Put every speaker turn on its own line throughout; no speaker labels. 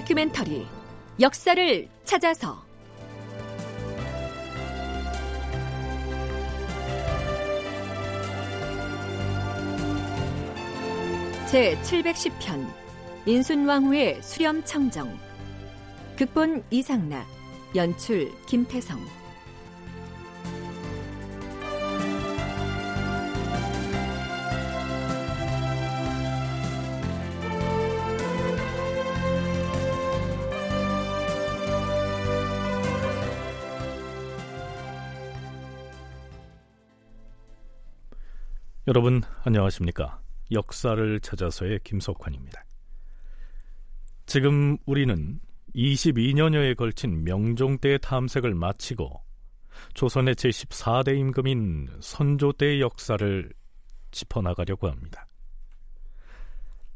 다큐멘터리 역사를 찾아서. 제 710편 인순왕후의 수렴청정 극본 이상락 연출 김태성
여러분 안녕하십니까? 역사를 찾아서의 김석환입니다. 지금 우리는 22년여에 걸친 명종 때의 탐색을 마치고 조선의 제14대 임금인 선조 때의 역사를 짚어나가려고 합니다.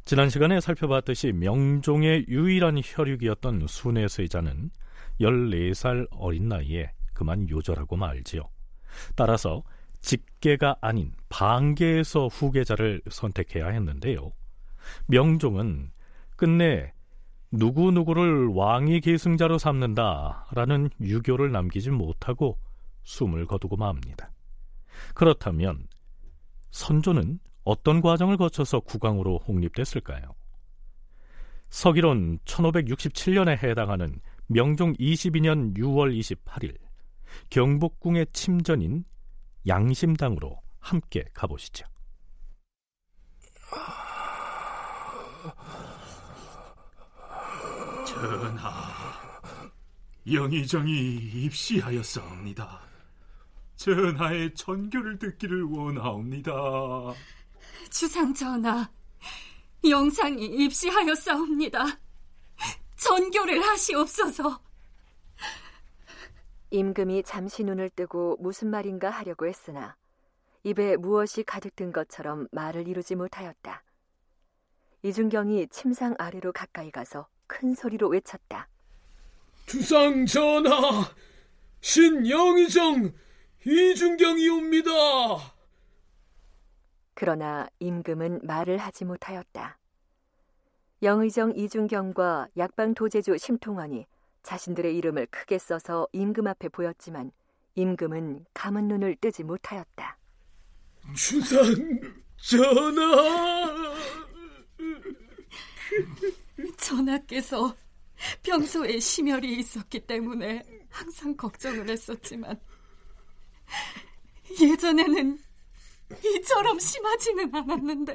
지난 시간에 살펴봤듯이 명종의 유일한 혈육이었던 순애세자는 14살 어린 나이에 그만 요절하고 말지요. 따라서 직계가 아닌 반계에서 후계자를 선택해야 했는데요. 명종은 끝내 누구누구를 왕위 계승자로 삼는다라는 유교를 남기지 못하고 숨을 거두고 맙니다. 그렇다면 선조는 어떤 과정을 거쳐서 국왕으로 홍립됐을까요? 서기론 1567년에 해당하는 명종 22년 6월 28일 경복궁의 침전인 양심당으로 함께 가보시죠.
전하, 영의정이 입시하였사옵니다. 전하의 전교를 듣기를 원하옵니다.
주상 전하, 영상이 입시하였사옵니다. 전교를 하시옵소서.
임금이 잠시 눈을 뜨고 무슨 말인가 하려고 했으나 입에 무엇이 가득 든 것처럼 말을 이루지 못하였다. 이준경이 침상 아래로 가까이 가서 큰 소리로 외쳤다.
주상 전하, 신영의정 이준경이옵니다.
그러나 임금은 말을 하지 못하였다. 영의정 이준경과 약방 도제주 심통원이 자신들의 이름을 크게 써서 임금 앞에 보였지만 임금은 감은 눈을 뜨지 못하였다.
주상 전하!
전하께서 평소에 심혈이 있었기 때문에 항상 걱정을 했었지만 예전에는 이처럼 심하지는 않았는데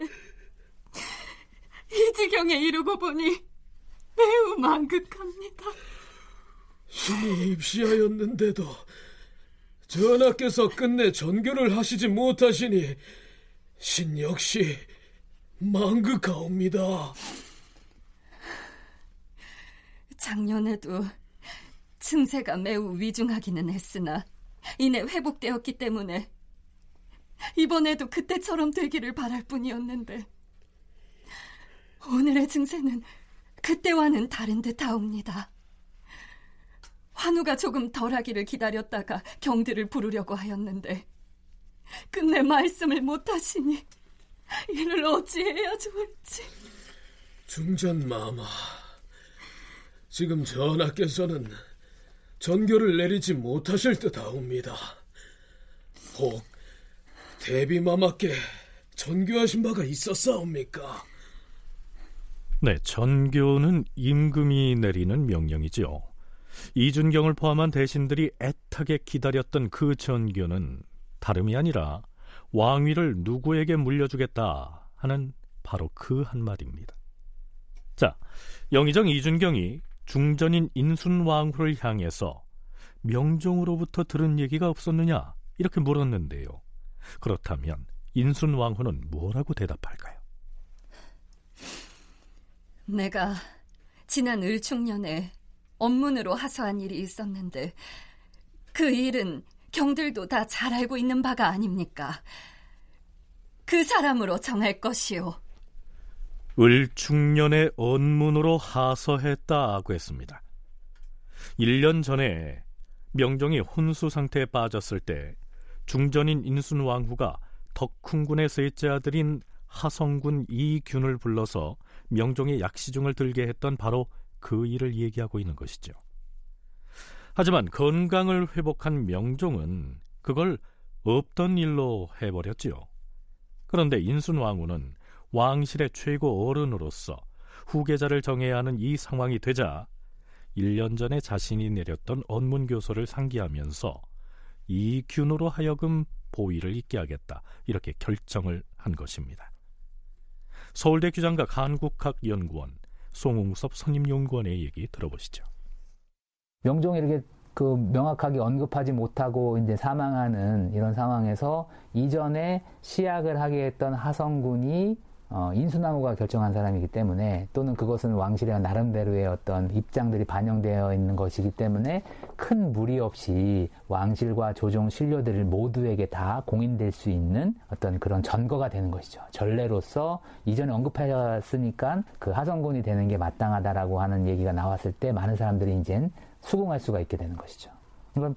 이 지경에 이르고 보니 매우 만극합니다.
신이 입시하였는데도 전하께서 끝내 전교를 하시지 못하시니 신 역시 망극하옵니다.
작년에도 증세가 매우 위중하기는 했으나 이내 회복되었기 때문에 이번에도 그때처럼 되기를 바랄 뿐이었는데 오늘의 증세는 그때와는 다른 듯하옵니다. 환우가 조금 덜하기를 기다렸다가 경들을 부르려고 하였는데 끝내 말씀을 못하시니 이를 어찌해야 좋을지.
중전마마, 지금 전하께서는 전교를 내리지 못하실 듯하옵니다. 혹 대비마마께 전교하신 바가 있었사옵니까?
네, 전교는 임금이 내리는 명령이지요. 이준경을 포함한 대신들이 애타게 기다렸던 그 전교는 다름이 아니라 왕위를 누구에게 물려주겠다 하는 바로 그 한마디입니다. 자, 영의정 이준경이 중전인 인순왕후를 향해서 명종으로부터 들은 얘기가 없었느냐 이렇게 물었는데요. 그렇다면 인순왕후는 뭐라고 대답할까요?
내가 지난 을충년에 업문으로 하소한 일이 있었는데 그 일은 경들도 다 잘 알고 있는 바가 아닙니까? 그 사람으로 정할 것이오.
을충년의 언문으로 하서했다고 했습니다. 1년 전에 명종이 혼수 상태에 빠졌을 때 중전인 인순 왕후가 덕훈군의 셋째 아들인 하성군 이균을 불러서 명종의 약시중을 들게 했던 바로 그 일을 얘기하고 있는 것이죠. 하지만 건강을 회복한 명종은 그걸 없던 일로 해버렸지요. 그런데 인순왕후는 왕실의 최고 어른으로서 후계자를 정해야 하는 이 상황이 되자 1년 전에 자신이 내렸던 언문교서를 상기하면서 이균으로 하여금 보위를 잇게 하겠다 이렇게 결정을 한 것입니다. 서울대 규장각 한국학연구원 송웅섭 선임연구원의 얘기 들어보시죠.
명종이 이렇게 그 명확하게 언급하지 못하고 이제 사망하는 이런 상황에서 이전에 시약을 하게 했던 하성군이 어, 인수나무가 결정한 사람이기 때문에 또는 그것은 왕실의 나름대로의 어떤 입장들이 반영되어 있는 것이기 때문에 큰 무리 없이 왕실과 조종 신료들 모두에게 다 공인될 수 있는 어떤 그런 전거가 되는 것이죠. 전례로서 이전에 언급하셨으니까 그 하성군이 되는 게 마땅하다라고 하는 얘기가 나왔을 때 많은 사람들이 이제 수긍할 수가 있게 되는 것이죠. 그럼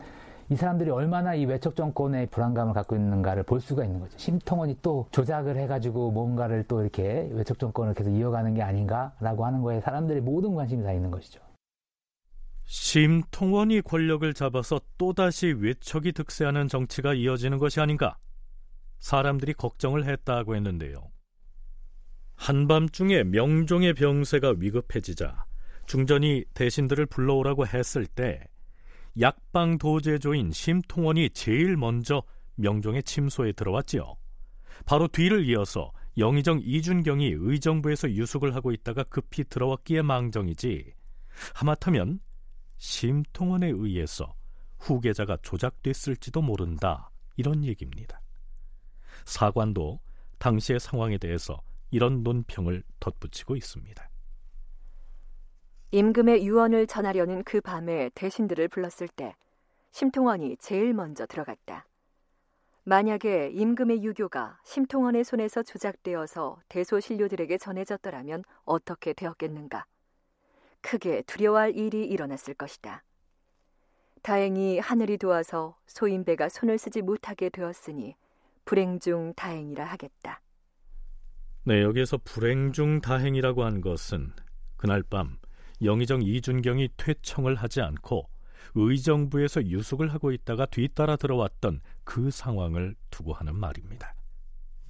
이 사람들이 얼마나 이 외척 정권의 불안감을 갖고 있는가를 볼 수가 있는 거죠. 심통원이 또 조작을 해가지고 뭔가를 또 이렇게 외척 정권을 계속 이어가는 게 아닌가라고 하는 거에 사람들이 모든 관심이 다 있는 것이죠.
심통원이 권력을 잡아서 또다시 외척이 득세하는 정치가 이어지는 것이 아닌가 사람들이 걱정을 했다고 했는데요. 한밤중에 명종의 병세가 위급해지자 중전이 대신들을 불러오라고 했을 때 약방 도제조인 심통원이 제일 먼저 명종의 침소에 들어왔지요. 바로 뒤를 이어서 영의정 이준경이 의정부에서 유숙을 하고 있다가 급히 들어왔기에 망정이지 하마터면 심통원에 의해서 후계자가 조작됐을지도 모른다 이런 얘기입니다. 사관도 당시의 상황에 대해서 이런 논평을 덧붙이고 있습니다.
임금의 유언을 전하려는 그 밤에 대신들을 불렀을 때 심통원이 제일 먼저 들어갔다. 만약에 임금의 유교가 심통원의 손에서 조작되어서 대소신료들에게 전해졌더라면 어떻게 되었겠는가? 크게 두려워할 일이 일어났을 것이다. 다행히 하늘이 도와서 소인배가 손을 쓰지 못하게 되었으니 불행 중 다행이라 하겠다.
네, 여기에서 불행 중 다행이라고 한 것은 그날 밤 영의정 이준경이 퇴청을 하지 않고 의정부에서 유숙을 하고 있다가 뒤따라 들어왔던 그 상황을 두고 하는 말입니다.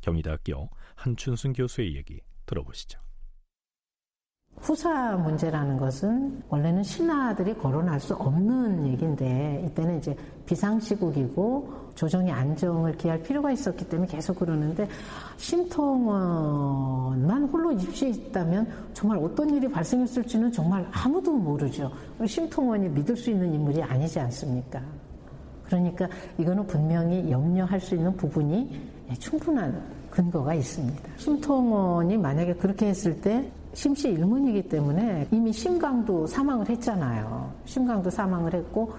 경희대학교 한춘순 교수의 얘기 들어보시죠.
후사 문제라는 것은 원래는 신하들이 거론할 수 없는 얘기인데 이때는 이제 비상시국이고 조정의 안정을 기할 필요가 있었기 때문에 계속 그러는데 심통원만 홀로 입시에 있다면 정말 어떤 일이 발생했을지는 정말 아무도 모르죠. 심통원이 믿을 수 있는 인물이 아니지 않습니까? 그러니까 이거는 분명히 염려할 수 있는 부분이 충분한 근거가 있습니다. 심통원이 만약에 그렇게 했을 때 심씨 일문이기 때문에 이미 심강도 사망을 했잖아요. 심강도 사망을 했고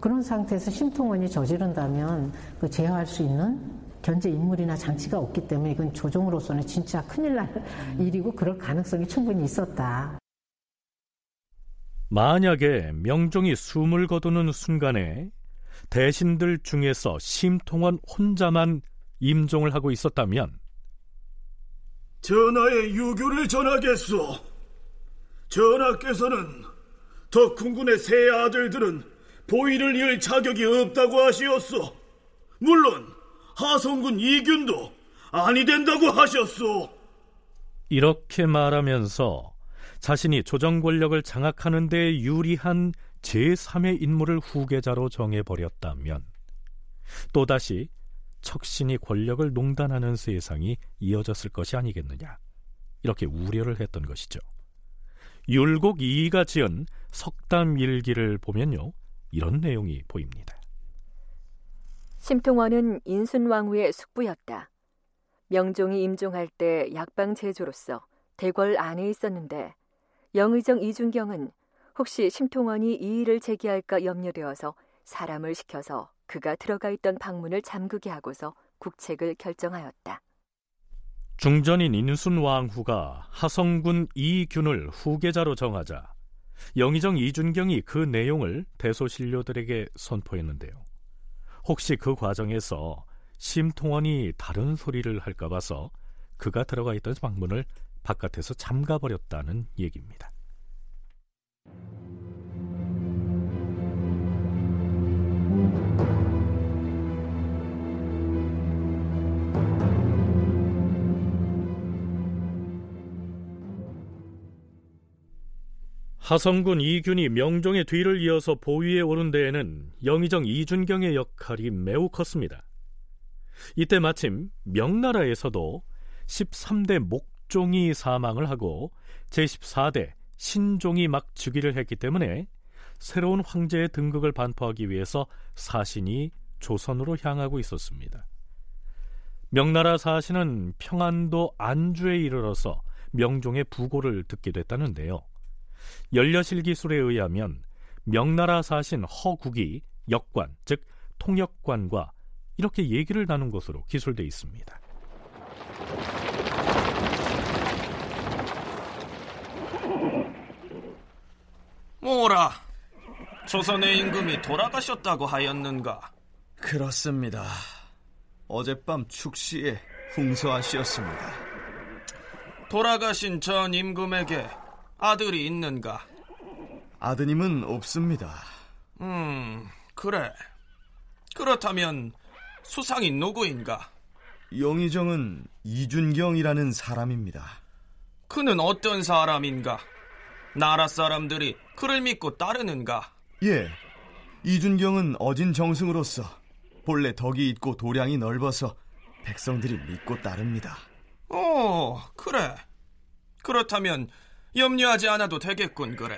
그런 상태에서 심통원이 저지른다면 그 제어할 수 있는 견제 인물이나 장치가 없기 때문에 이건 조정으로서는 진짜 큰일 날 일이고 그럴 가능성이 충분히 있었다.
만약에 명종이 숨을 거두는 순간에 대신들 중에서 심통원 혼자만 임종을 하고 있었다면
전하의 유교를 전하겠소. 전하께서는 덕훈군의 세 아들들은 보위를 이을 자격이 없다고 하시었소. 물론 하성군 이균도 아니 된다고 하셨소.
이렇게 말하면서 자신이 조정 권력을 장악하는 데 유리한 제3의 인물을 후계자로 정해버렸다면 또다시 척신이 권력을 농단하는 세상이 이어졌을 것이 아니겠느냐 이렇게 우려를 했던 것이죠. 율곡 이이가 지은 석담 일기를 보면요 이런 내용이 보입니다.
심통원은 인순왕후의 숙부였다. 명종이 임종할 때 약방 제조로서 대궐 안에 있었는데 영의정 이준경은 혹시 심통원이 이 일을 제기할까 염려되어서 사람을 시켜서 그가 들어가 있던 방문을 잠그게 하고서 국책을 결정하였다.
중전인 인순 왕후가 하성군 이균을 후계자로 정하자 영의정 이준경이 그 내용을 대소신료들에게 선포했는데요. 혹시 그 과정에서 심통원이 다른 소리를 할까 봐서 그가 들어가 있던 방문을 바깥에서 잠가버렸다는 얘기입니다. 하성군 이균이 명종의 뒤를 이어서 보위에 오른 데에는 영의정 이준경의 역할이 매우 컸습니다. 이때 마침 명나라에서도 13대 목종이 사망을 하고 제14대 신종이 막 즉위를 했기 때문에 새로운 황제의 등극을 반포하기 위해서 사신이 조선으로 향하고 있었습니다. 명나라 사신은 평안도 안주에 이르러서 명종의 부고를 듣게 됐다는데요. 열려실 기술에 의하면 명나라 사신 허국이 역관, 즉 통역관과 이렇게 얘기를 나눈 것으로 기술돼 있습니다.
뭐라? 조선의 임금이 돌아가셨다고 하였는가?
그렇습니다. 어젯밤 축시에 흥서하시었습니다.
돌아가신 전 임금에게 아들이 있는가?
아드님은 없습니다.
음, 그래. 그렇다면 수상이 누구인가?
영의정은 이준경이라는 사람입니다.
그는 어떤 사람인가? 나라 사람들이 그를 믿고 따르는가?
예. 이준경은 어진 정승으로서 본래 덕이 있고 도량이 넓어서 백성들이 믿고 따릅니다.
오, 그래. 그렇다면 염려하지 않아도 되겠군, 그래.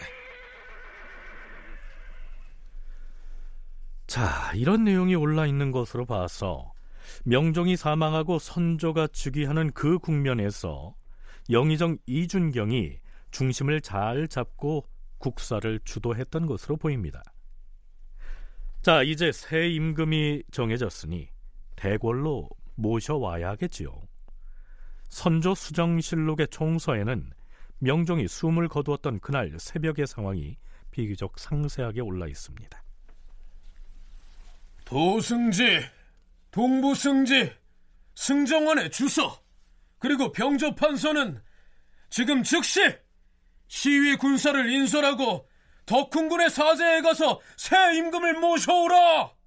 자, 이런 내용이 올라 있는 것으로 봐서 명종이 사망하고 선조가 즉위하는 그 국면에서 영의정 이준경이 중심을 잘 잡고 국사를 주도했던 것으로 보입니다. 자, 이제 새 임금이 정해졌으니 대궐로 모셔와야 하겠지요. 선조 수정실록의 총서에는 명종이 숨을 거두었던 그날 새벽의 상황이 비교적 상세하게 올라 있습니다.
도승지, 동부승지, 승정원의 주소, 그리고 병조판서는 지금 즉시 시위 군사를 인솔하고 덕훈군의 사제에 가서 새 임금을 모셔오라!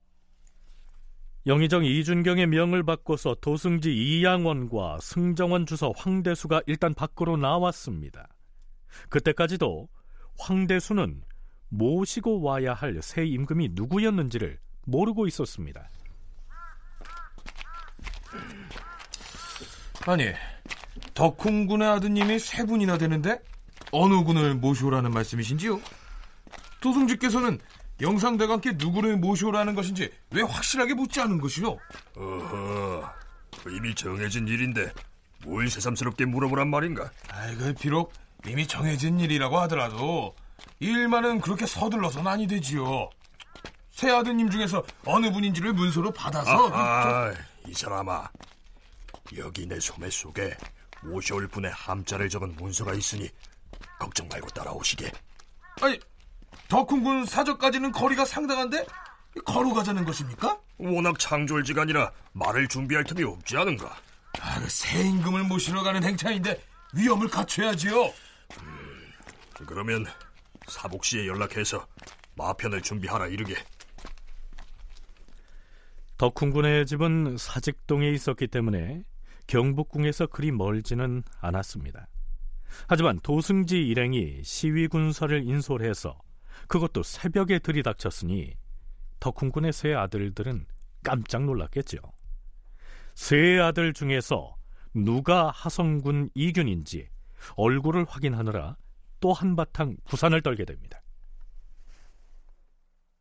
영의정 이준경의 명을 받고서 도승지 이양원과 승정원 주서 황대수가 일단 밖으로 나왔습니다. 그때까지도 황대수는 모시고 와야 할 새 임금이 누구였는지를 모르고 있었습니다.
아니, 덕훈군의 아드님이 세 분이나 되는데 어느 군을 모시오라는 말씀이신지요? 도승지께서는 영상대감께 누구를 모시오라는 것인지 왜 확실하게 묻지 않은 것이요?
어허, 이미 정해진 일인데 뭘 새삼스럽게 물어보란 말인가?
아이고, 비록 이미 정해진 일이라고 하더라도 일만은 그렇게 서둘러선 아니 되지요. 새 아드님 중에서 어느 분인지를 문서로 받아서
아, 이 사람아 여기 내 소매 속에 모셔올 분의 함자를 적은 문서가 있으니 걱정 말고 따라오시게
아니 덕훈군 사저까지는 거리가 상당한데 걸어가자는 것입니까?
워낙 창졸지간이라 말을 준비할 틈이 없지 않은가
아, 그새 임금을 모시러 가는 행차인데 위험을 갖춰야지요
음, 그러면 사복 씨에 연락해서 마편을 준비하라 이르게
덕훈군의 집은 사직동에 있었기 때문에 경북궁에서 그리 멀지는 않았습니다. 하지만 도승지 일행이 시위 군사를 인솔해서 그것도 새벽에 들이닥쳤으니 덕훈군의 세 아들들은 깜짝 놀랐겠죠. 세 아들 중에서 누가 하성군 이균인지 얼굴을 확인하느라 또 한바탕 구산을 떨게 됩니다.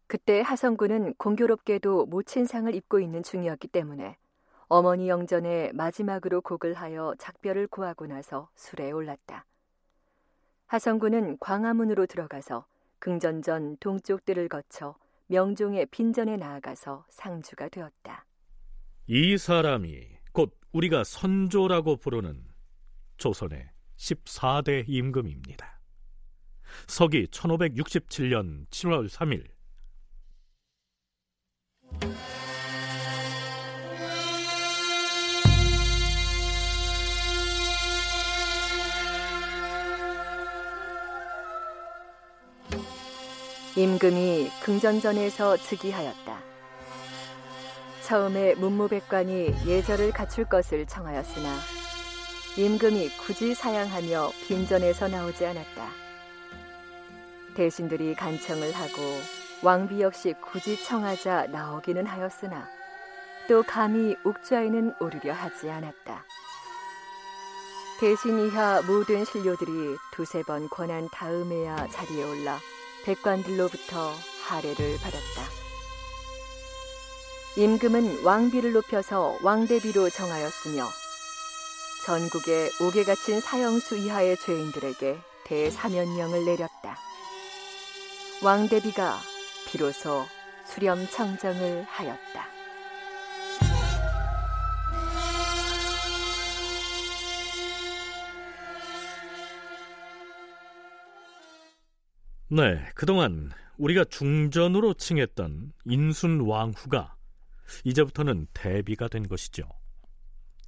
그때 하성군은 공교롭게도 모친상을 입고 있는 중이었기 때문에 어머니 영전에 마지막으로 곡을 하여 작별을 구하고 나서 술에 올랐다. 하성군은 광화문으로 들어가서 긍전전 동쪽 뜰을 거쳐 명종의 빈전에 나아가서 상주가 되었다.
이 사람이 곧 우리가 선조라고 부르는 조선의 14대 임금입니다. 서기 1567년 7월 3일
임금이 긍전전에서 즉위하였다. 처음에 문무백관이 예절을 갖출 것을 청하였으나 임금이 굳이 사양하며 빈전에서 나오지 않았다. 대신들이 간청을 하고 왕비 역시 굳이 청하자 나오기는 하였으나 또 감히 옥좌에는 오르려 하지 않았다. 대신 이하 모든 신료들이 두세 번 권한 다음에야 자리에 올라 백관들로부터 하례를 받았다. 임금은 왕비를 높여서 왕대비로 정하였으며 전국에 옥에 갇힌 사형수 이하의 죄인들에게 대사면령을 내렸다. 왕대비가 비로소 수렴청정을 하였다.
네, 그동안 우리가 중전으로 칭했던 인순 왕후가 이제부터는 대비가 된 것이죠.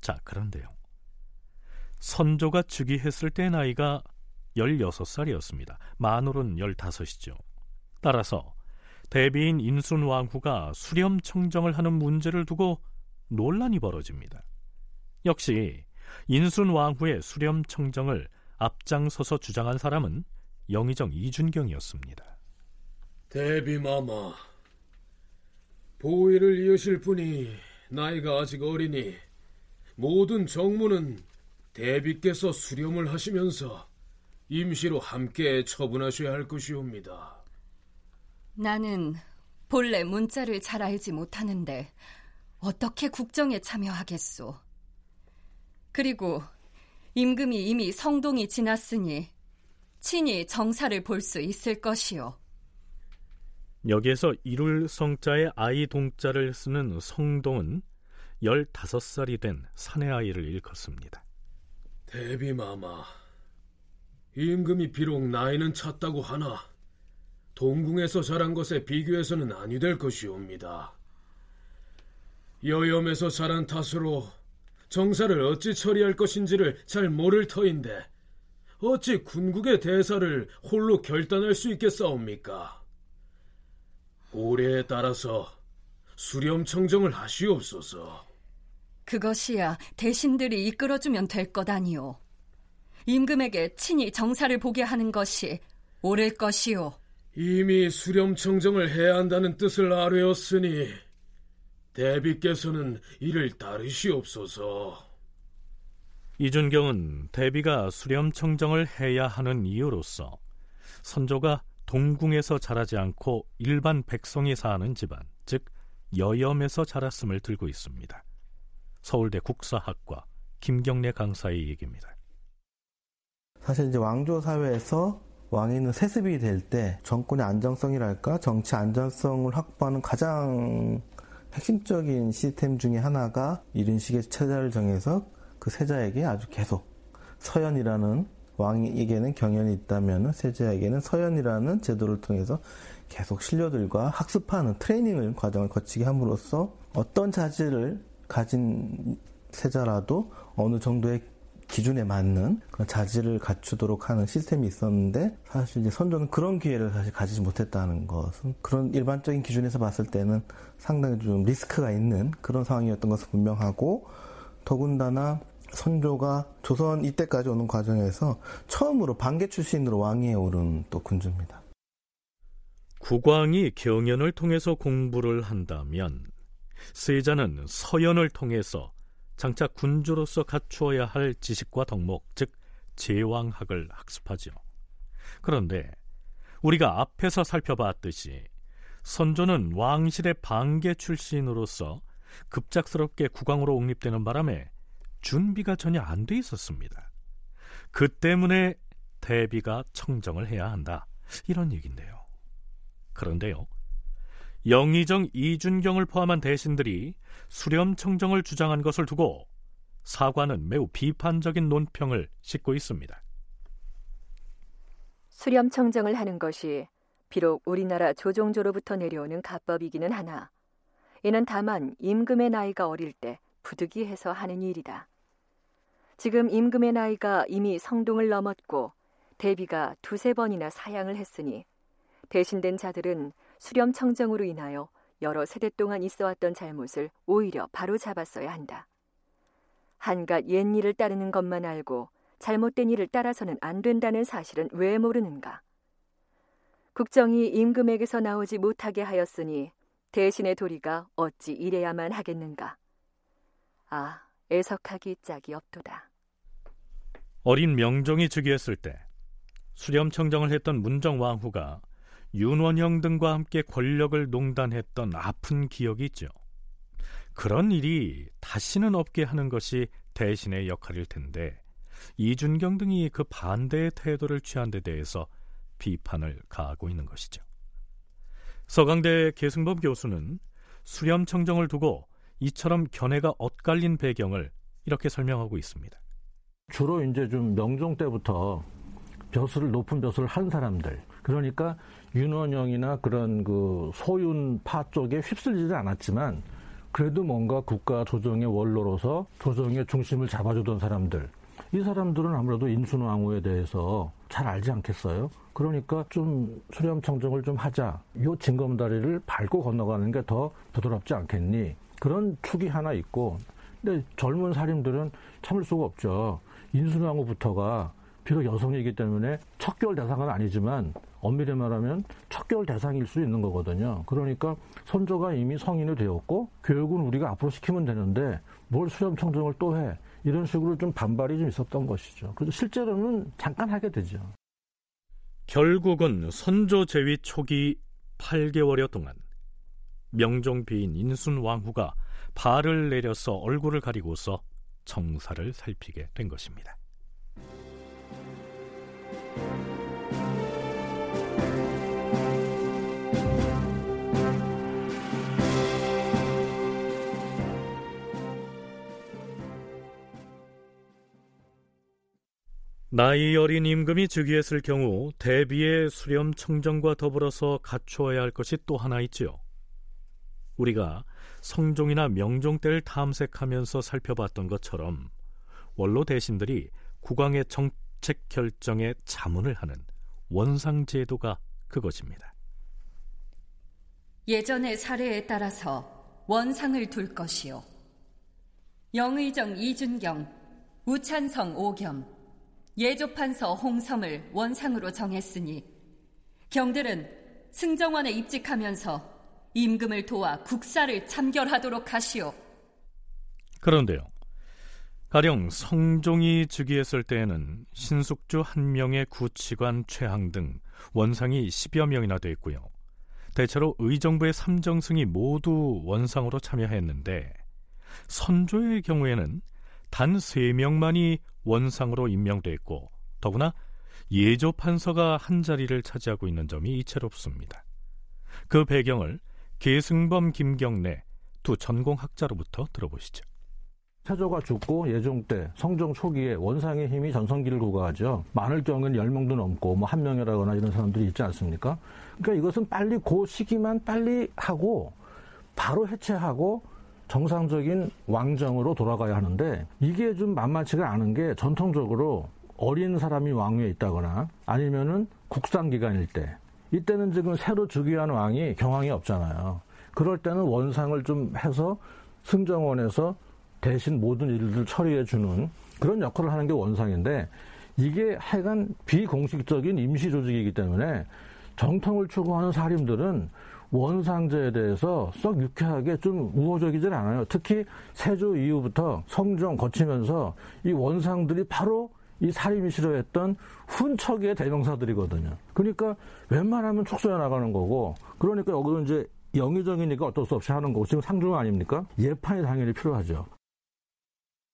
자, 그런데요. 선조가 즉위했을 때 나이가 16살이었습니다. 만으로는 15이죠. 따라서 대비인 인순 왕후가 수렴 청정을 하는 문제를 두고 논란이 벌어집니다. 역시 인순 왕후의 수렴 청정을 앞장서서 주장한 사람은 영의정 이준경이었습니다.
대비마마, 보위를 이으실 분이 나이가 아직 어리니 모든 정무는 대비께서 수렴을 하시면서 임시로 함께 처분하셔야 할 것이옵니다.
나는 본래 문자를 잘 알지 못하는데 어떻게 국정에 참여하겠소? 그리고 임금이 이미 성동이 지났으니 친히 정사를 볼 수 있을 것이오.
여기에서 이룰 성자의 아이 동자를 쓰는 성동은 15살이 된 사내 아이를 일컫습니다.
대비마마, 임금이 비록 나이는 찼다고 하나 동궁에서 자란 것에 비교해서는 아니 될 것이옵니다. 여염에서 자란 탓으로 정사를 어찌 처리할 것인지를 잘 모를 터인데 어찌 군국의 대사를 홀로 결단할 수 있겠사옵니까? 올해에 따라서 수렴 청정을 하시옵소서.
그것이야 대신들이 이끌어주면 될 것 아니오. 임금에게 친히 정사를 보게 하는 것이 옳을 것이오.
이미 수렴 청정을 해야 한다는 뜻을 아뢰었으니 대비께서는 이를 따르시옵소서.
이준경은 대비가 수렴 청정을 해야 하는 이유로서 선조가 동궁에서 자라지 않고 일반 백성이 사는 집안, 즉 여염에서 자랐음을 들고 있습니다. 서울대 국사학과 김경래 강사의 얘기입니다.
사실 이제 왕조 사회에서 왕위는 세습이 될 때 정권의 안정성이랄까 정치 안정성을 확보하는 가장 핵심적인 시스템 중의 하나가 이런 식의 체자를 정해서 그 세자에게 아주 계속 서연이라는 왕에게는 경연이 있다면 세자에게는 서연이라는 제도를 통해서 계속 신료들과 학습하는 트레이닝을 과정을 거치게 함으로써 어떤 자질을 가진 세자라도 어느 정도의 기준에 맞는 그런 자질을 갖추도록 하는 시스템이 있었는데 사실 이제 선조는 그런 기회를 사실 가지지 못했다는 것은 그런 일반적인 기준에서 봤을 때는 상당히 좀 리스크가 있는 그런 상황이었던 것은 분명하고 더군다나 선조가 조선 이때까지 오는 과정에서 처음으로 반개 출신으로 왕위에 오른 또 군주입니다.
국왕이 경연을 통해서 공부를 한다면 세자는 서연을 통해서 장차 군주로서 갖추어야 할 지식과 덕목, 즉 제왕학을 학습하죠. 그런데 우리가 앞에서 살펴봤듯이 선조는 왕실의 반계 출신으로서 급작스럽게 국왕으로 옹립되는 바람에 준비가 전혀 안 돼 있었습니다. 그 때문에 대비가 청정을 해야 한다. 이런 얘기인데요. 그런데요. 영의정 이준경을 포함한 대신들이 수렴 청정을 주장한 것을 두고 사관은 매우 비판적인 논평을 싣고 있습니다.
수렴 청정을 하는 것이 비록 우리나라 조종조로부터 내려오는 가법이기는 하나 이는 다만 임금의 나이가 어릴 때 부득이해서 하는 일이다. 지금 임금의 나이가 이미 성동을 넘었고 대비가 두세 번이나 사양을 했으니 대신된 자들은 수렴 청정으로 인하여 여러 세대 동안 있어왔던 잘못을 오히려 바로 잡았어야 한다. 한갓 옛 일을 따르는 것만 알고 잘못된 일을 따라서는 안 된다는 사실은 왜 모르는가? 국정이 임금에게서 나오지 못하게 하였으니 대신의 도리가 어찌 이래야만 하겠는가? 아, 애석하기 짝이 없도다.
어린 명종이 즉위했을 때 수렴청정을 했던 문정왕후가 윤원영 등과 함께 권력을 농단했던 아픈 기억이 있죠. 그런 일이 다시는 없게 하는 것이 대신의 역할일 텐데 이준경 등이 그 반대의 태도를 취한 데 대해서 비판을 가하고 있는 것이죠. 서강대 계승범 교수는 수렴청정을 두고 이처럼 견해가 엇갈린 배경을 이렇게 설명하고 있습니다.
주로 이제 좀 명종 때부터 벼슬을 높은 벼슬을 한 사람들 그러니까 윤원영이나 그런 그 소윤파 쪽에 휩쓸리지 않았지만 그래도 뭔가 국가 조정의 원로로서 조정의 중심을 잡아주던 사람들 이 사람들은 아무래도 인순왕후에 대해서 잘 알지 않겠어요? 그러니까 좀 수렴 청정을 좀 하자. 요 징검다리를 밟고 건너가는 게 더 부드럽지 않겠니? 그런 축이 하나 있고 근데 젊은 사림들은 참을 수가 없죠. 인순왕후부터가 비록 여성이기 때문에 척결 대상은 아니지만 엄밀히 말하면 척결 대상일 수 있는 거거든요. 그러니까 선조가 이미 성인이 되었고 교육은 우리가 앞으로 시키면 되는데 뭘 수렴 청정을 또 해. 이런 식으로 좀 반발이 좀 있었던 것이죠. 그래서 실제로는 잠깐 하게 되죠.
결국은 선조 제위 초기 8개월여 동안 명종 비인 인순 왕후가 발을 내려서 얼굴을 가리고서 정사를 살피게 된 것입니다. 나이 어린 임금이 즉위했을 경우 대비의 수렴 청정과 더불어서 갖추어야 할 것이 또 하나 있지요. 우리가 성종이나 명종 때를 탐색하면서 살펴봤던 것처럼 원로 대신들이 국왕의 정책 결정에 자문을 하는 원상 제도가 그것입니다.
예전의 사례에 따라서 원상을 둘 것이요. 영의정 이준경, 우찬성 오겸, 예조판서 홍섬을 원상으로 정했으니 경들은 승정원에 입직하면서 임금을 도와 국사를 참결하도록 하시오.
그런데요. 가령 성종이 즉위했을 때에는 신숙주 한 명의 구치관 최항 등 원상이 10여 명이나 돼 있고요. 대체로 의정부의 삼정승이 모두 원상으로 참여했는데 선조의 경우에는 단 3명만이 원상으로 임명됐고 더구나 예조 판서가 한 자리를 차지하고 있는 점이 이채롭습니다. 그 배경을 계승범 김경래 두 전공학자로부터 들어보시죠.
태조가 죽고 예종 때 성종 초기에 원상의 힘이 전성기를 구가하죠. 많을 경우는 10명도 넘고 뭐 한 명이라거나 이런 사람들이 있지 않습니까? 그러니까 이것은 빨리 그 시기만 빨리 하고 바로 해체하고 정상적인 왕정으로 돌아가야 하는데 이게 좀 만만치가 않은 게 전통적으로 어린 사람이 왕위에 있다거나 아니면은 국상 기간일 때 이때는 지금 새로 즉위한 왕이 경황이 없잖아요. 그럴 때는 원상을 좀 해서 승정원에서 대신 모든 일을 처리해 주는 그런 역할을 하는 게 원상인데 이게 하여간 비공식적인 임시 조직이기 때문에 정통을 추구하는 사림들은 원상제에 대해서 썩 유쾌하게 좀 우호적이질 않아요. 특히 세조 이후부터 성종 거치면서 이 원상들이 바로 이 살인이 싫어했던 훈척의 대명사들이거든요. 그러니까 웬만하면 축소해 나가는 거고, 그러니까 여기도 이제 영의정이니까 어쩔 수 없이 하는 거고, 지금 상중 아닙니까? 예판이 당연히 필요하죠.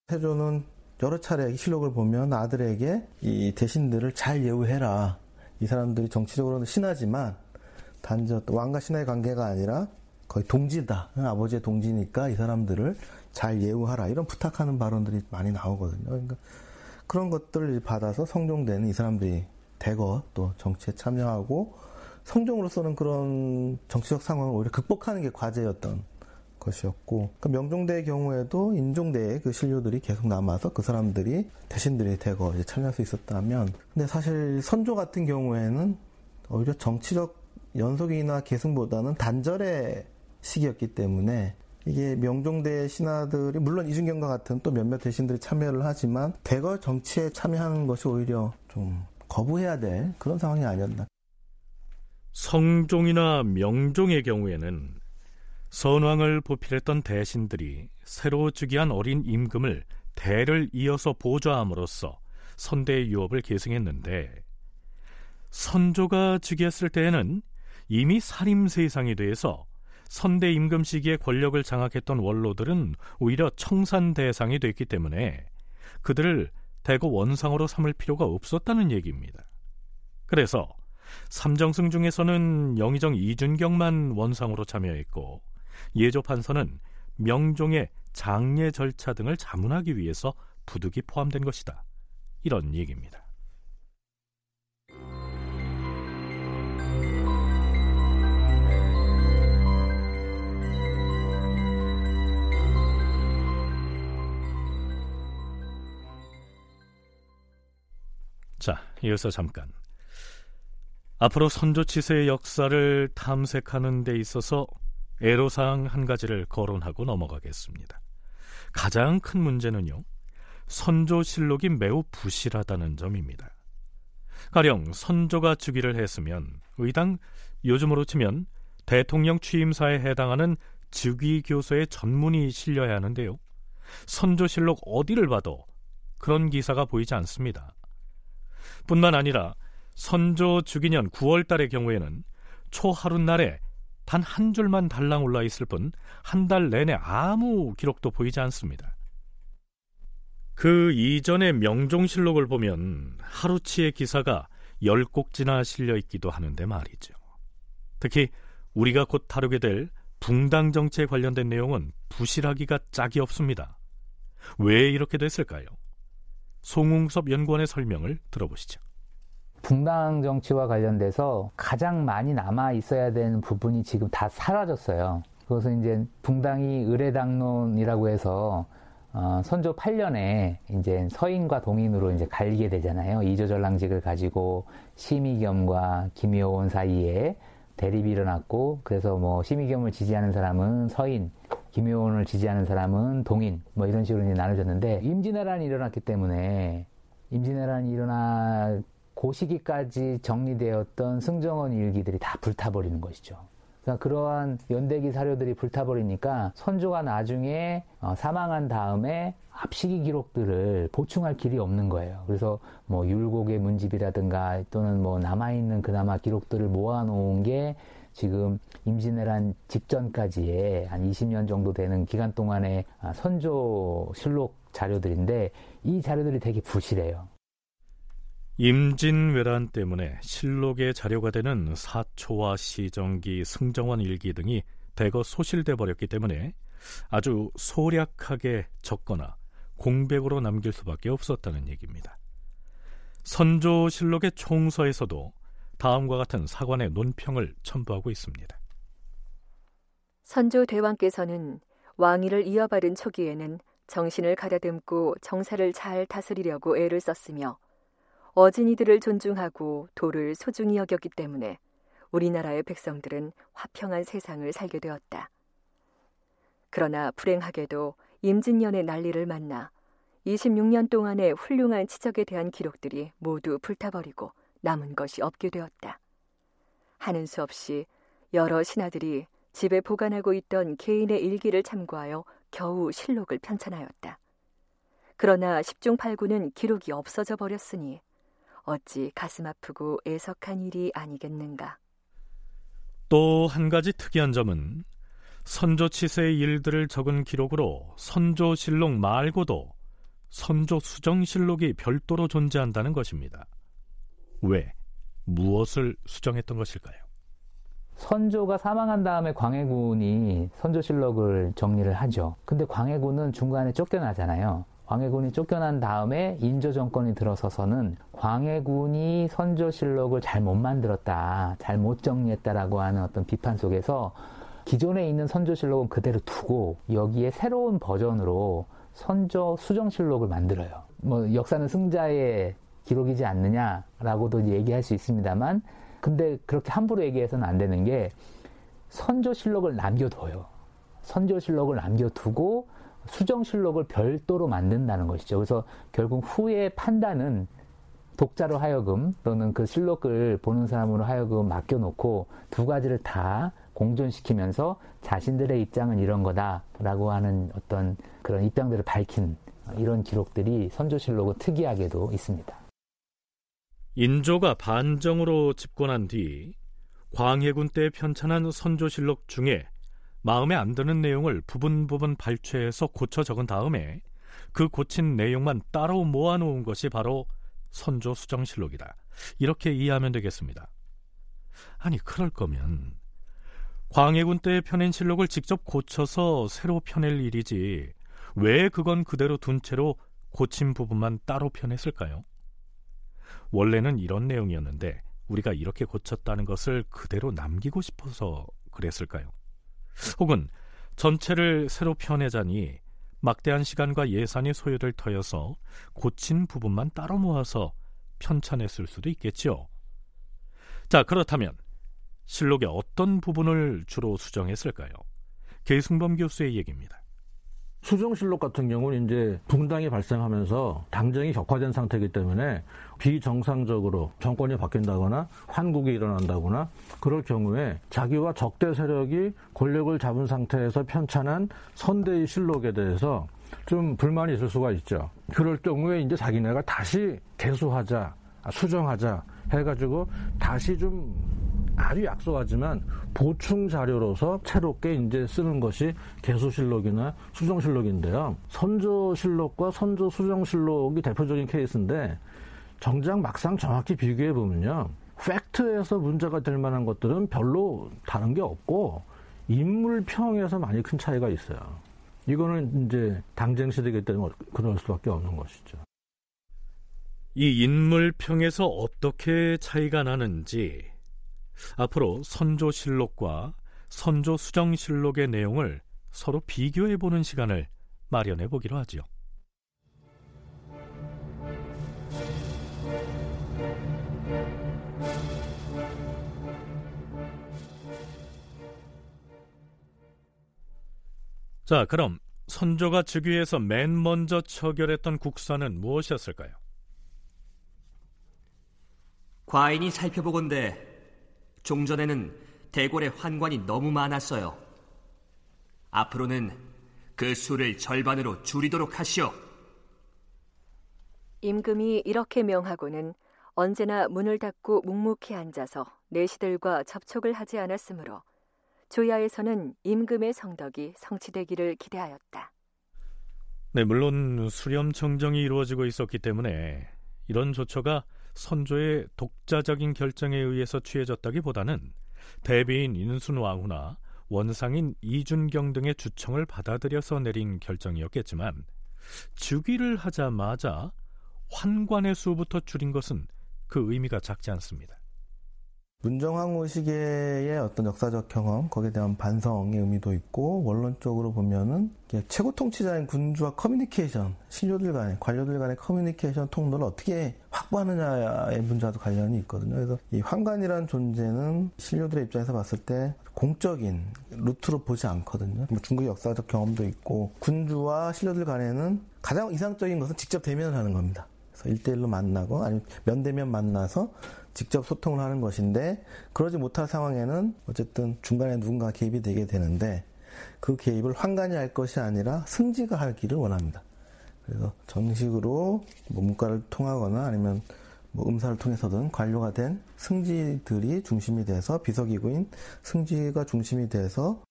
세조는 여러 차례 실록을 보면 아들에게 이 대신들을 잘 예우해라. 이 사람들이 정치적으로는 신하지만 단지 왕과 신하의 관계가 아니라 거의 동지다. 아버지의 동지니까 이 사람들을 잘 예우하라. 이런 부탁하는 발언들이 많이 나오거든요. 그러니까 그런 것들을 받아서 성종되는 이 사람들이 대거 또 정치에 참여하고 성종으로서는 그런 정치적 상황을 오히려 극복하는 게 과제였던 것이었고 그러니까 명종대의 경우에도 인종대의 그 신료들이 계속 남아서 그 사람들이 대신들이 대거 참여할 수 있었다면 근데 사실 선조 같은 경우에는 오히려 정치적 연속이나 계승보다는 단절의 시기였기 때문에 이게 명종대 신하들이 물론 이준경과 같은 또 몇몇 대신들이 참여를 하지만 대거 정치에 참여하는 것이 오히려 좀 거부해야 될 그런 상황이 아니었나.
성종이나 명종의 경우에는 선왕을 보필했던 대신들이 새로 즉위한 어린 임금을 대를 이어서 보좌함으로써 선대의 유업을 계승했는데 선조가 즉위했을 때에는 이미 살림 세상이 돼서 선대 임금 시기에 권력을 장악했던 원로들은 오히려 청산 대상이 됐기 때문에 그들을 대거 원상으로 삼을 필요가 없었다는 얘기입니다. 그래서 삼정승 중에서는 영의정 이준경만 원상으로 참여했고 예조 판서는 명종의 장례 절차 등을 자문하기 위해서 부득이 포함된 것이다. 이런 얘기입니다. 자, 이어서 잠깐 앞으로 선조치세의 역사를 탐색하는 데 있어서 애로사항 한 가지를 거론하고 넘어가겠습니다. 가장 큰 문제는요, 선조실록이 매우 부실하다는 점입니다. 가령 선조가 즉위를 했으면 의당 요즘으로 치면 대통령 취임사에 해당하는 즉위 교서의 전문이 실려야 하는데요. 선조실록 어디를 봐도 그런 기사가 보이지 않습니다. 뿐만 아니라 선조 주기년 9월 달의 경우에는 초하룻날에 단 한 줄만 달랑 올라 있을 뿐 한 달 내내 아무 기록도 보이지 않습니다. 그 이전의 명종실록을 보면 하루치의 기사가 열 꼭지나 실려 있기도 하는데 말이죠. 특히 우리가 곧 다루게 될 붕당 정치에 관련된 내용은 부실하기가 짝이 없습니다. 왜 이렇게 됐을까요? 송웅섭 연구원의 설명을 들어보시죠.
붕당 정치와 관련돼서 가장 많이 남아 있어야 되는 부분이 지금 다 사라졌어요. 그것은 이제 붕당이 의례당론이라고 해서 어, 선조 8년에 이제 서인과 동인으로 이제 갈리게 되잖아요. 이조전랑직을 가지고 심의겸과 김효원 사이에 대립이 일어났고 그래서 뭐 심의겸을 지지하는 사람은 서인, 김효원을 지지하는 사람은 동인 뭐 이런 식으로 이제 나눠졌는데 임진왜란이 일어났기 때문에 임진왜란이 일어나 그 시기까지 정리되었던 승정원 일기들이 다 불타버리는 것이죠. 그러니까 그러한 연대기 사료들이 불타버리니까 선조가 나중에 어, 사망한 다음에 합시기 기록들을 보충할 길이 없는 거예요. 그래서 뭐 율곡의 문집이라든가 또는 뭐 남아있는 그나마 기록들을 모아놓은 게 지금 임진왜란 직전까지의 한 20년 정도 되는 기간 동안의 아, 선조 실록 자료들인데 이 자료들이 되게 부실해요.
임진왜란 때문에 실록의 자료가 되는 사초와 시정기, 승정원 일기 등이 대거 소실돼 버렸기 때문에 아주 소략하게 적거나 공백으로 남길 수밖에 없었다는 얘기입니다. 선조 실록의 총서에서도 다음과 같은 사관의 논평을 첨부하고 있습니다.
선조 대왕께서는 왕위를 이어받은 초기에는 정신을 가다듬고 정사를 잘 다스리려고 애를 썼으며 어진이들을 존중하고 도를 소중히 여겼기 때문에 우리나라의 백성들은 화평한 세상을 살게 되었다. 그러나 불행하게도 임진년의 난리를 만나 26년 동안의 훌륭한 치적에 대한 기록들이 모두 불타버리고 남은 것이 없게 되었다. 하는 수 없이 여러 신하들이 집에 보관하고 있던 개인의 일기를 참고하여 겨우 실록을 편찬하였다. 그러나 10중 8구는 기록이 없어져 버렸으니 어찌 가슴 아프고 애석한 일이 아니겠는가.
또 한 가지 특이한 점은 선조 치세의 일들을 적은 기록으로 선조실록 말고도 선조 수정실록이 별도로 존재한다는 것입니다. 왜? 무엇을 수정했던 것일까요?
선조가 사망한 다음에 광해군이 선조실록을 정리를 하죠. 근데 광해군은 중간에 쫓겨나잖아요. 광해군이 쫓겨난 다음에 인조 정권이 들어서서는 광해군이 선조실록을 잘 못 만들었다, 잘 못 정리했다라고 하는 어떤 비판 속에서 기존에 있는 선조실록은 그대로 두고 여기에 새로운 버전으로 선조 수정실록을 만들어요. 뭐 역사는 승자의 기록이지 않느냐라고도 얘기할 수 있습니다만 근데 그렇게 함부로 얘기해서는 안 되는 게 선조실록을 남겨둬요. 선조실록을 남겨두고 수정실록을 별도로 만든다는 것이죠. 그래서 결국 후의 판단은 독자로 하여금 또는 그 실록을 보는 사람으로 하여금 맡겨놓고 두 가지를 다 공존시키면서 자신들의 입장은 이런 거다라고 하는 어떤 그런 입장들을 밝힌 이런 기록들이 선조실록은 특이하게도 있습니다.
인조가 반정으로 집권한 뒤 광해군 때 편찬한 선조실록 중에 마음에 안 드는 내용을 부분 부분 발췌해서 고쳐 적은 다음에 그 고친 내용만 따로 모아놓은 것이 바로 선조 수정실록이다. 이렇게 이해하면 되겠습니다. 아니 그럴 거면 광해군 때 펴낸 실록을 직접 고쳐서 새로 펴낼 일이지 왜 그건 그대로 둔 채로 고친 부분만 따로 펴냈을까요? 원래는 이런 내용이었는데 우리가 이렇게 고쳤다는 것을 그대로 남기고 싶어서 그랬을까요? 혹은 전체를 새로 펴내자니 막대한 시간과 예산이 소요될 터여서 고친 부분만 따로 모아서 편찬했을 수도 있겠죠. 자, 그렇다면 실록의 어떤 부분을 주로 수정했을까요? 계승범 교수의 얘기입니다.
수정실록 같은 경우는 이제 붕당이 발생하면서 당정이 격화된 상태이기 때문에 비정상적으로 정권이 바뀐다거나 환국이 일어난다거나 그럴 경우에 자기와 적대 세력이 권력을 잡은 상태에서 편찬한 선대의 실록에 대해서 좀 불만이 있을 수가 있죠. 그럴 경우에 이제 자기네가 다시 개수하자, 수정하자 해가지고 다시 좀 아주 약소하지만 보충 자료로서 새롭게 이제 쓰는 것이 개수실록이나 수정실록인데요. 선조실록과 선조 수정실록이 대표적인 케이스인데 정작 막상 정확히 비교해 보면요. 팩트에서 문제가 될 만한 것들은 별로 다른 게 없고 인물평에서 많이 큰 차이가 있어요. 이거는 이제 당쟁 시대이기 때문에 그럴 수밖에 없는 것이죠.
이 인물평에서 어떻게 차이가 나는지 앞으로 선조실록과 선조수정실록의 내용을 서로 비교해 보는 시간을 마련해 보기로 하죠. 자, 그럼 선조가 즉위해서 맨 먼저 처결했던 국사는 무엇이었을까요?
과인이 살펴보건대 종전에는 대궐의 환관이 너무 많았어요. 앞으로는 그 수를 절반으로 줄이도록 하시오.
임금이 이렇게 명하고는 언제나 문을 닫고 묵묵히 앉아서 내시들과 접촉을 하지 않았으므로 조야에서는 임금의 성덕이 성취되기를 기대하였다.
네, 물론 수렴 청정이 이루어지고 있었기 때문에 이런 조처가 선조의 독자적인 결정에 의해서 취해졌다기보다는 대비인 인순 왕후나 원상인 이준경 등의 주청을 받아들여서 내린 결정이었겠지만 즉위를 하자마자 환관의 수부터 줄인 것은 그 의미가 작지 않습니다.
문정왕후 시기의 어떤 역사적 경험, 거기에 대한 반성의 의미도 있고, 원론적으로 보면은 최고 통치자인 군주와 커뮤니케이션, 신료들 간의, 관료들 간의 커뮤니케이션 통로를 어떻게 확보하느냐의 문제와도 관련이 있거든요. 그래서 이 환관이라는 존재는 신료들의 입장에서 봤을 때 공적인 루트로 보지 않거든요. 뭐 중국 역사적 경험도 있고, 군주와 신료들 간에는 가장 이상적인 것은 직접 대면을 하는 겁니다. 그래서 1대1로 만나고, 아니면 면대면 만나서 직접 소통을 하는 것인데 그러지 못할 상황에는 어쨌든 중간에 누군가 개입이 되게 되는데 그 개입을 환관이 할 것이 아니라 승지가 하기를 원합니다. 그래서 정식으로 뭐 문과를 통하거나 아니면 뭐 음사를 통해서든 관료가 된 승지들이 중심이 돼서 비서기구인 승지가 중심이 돼서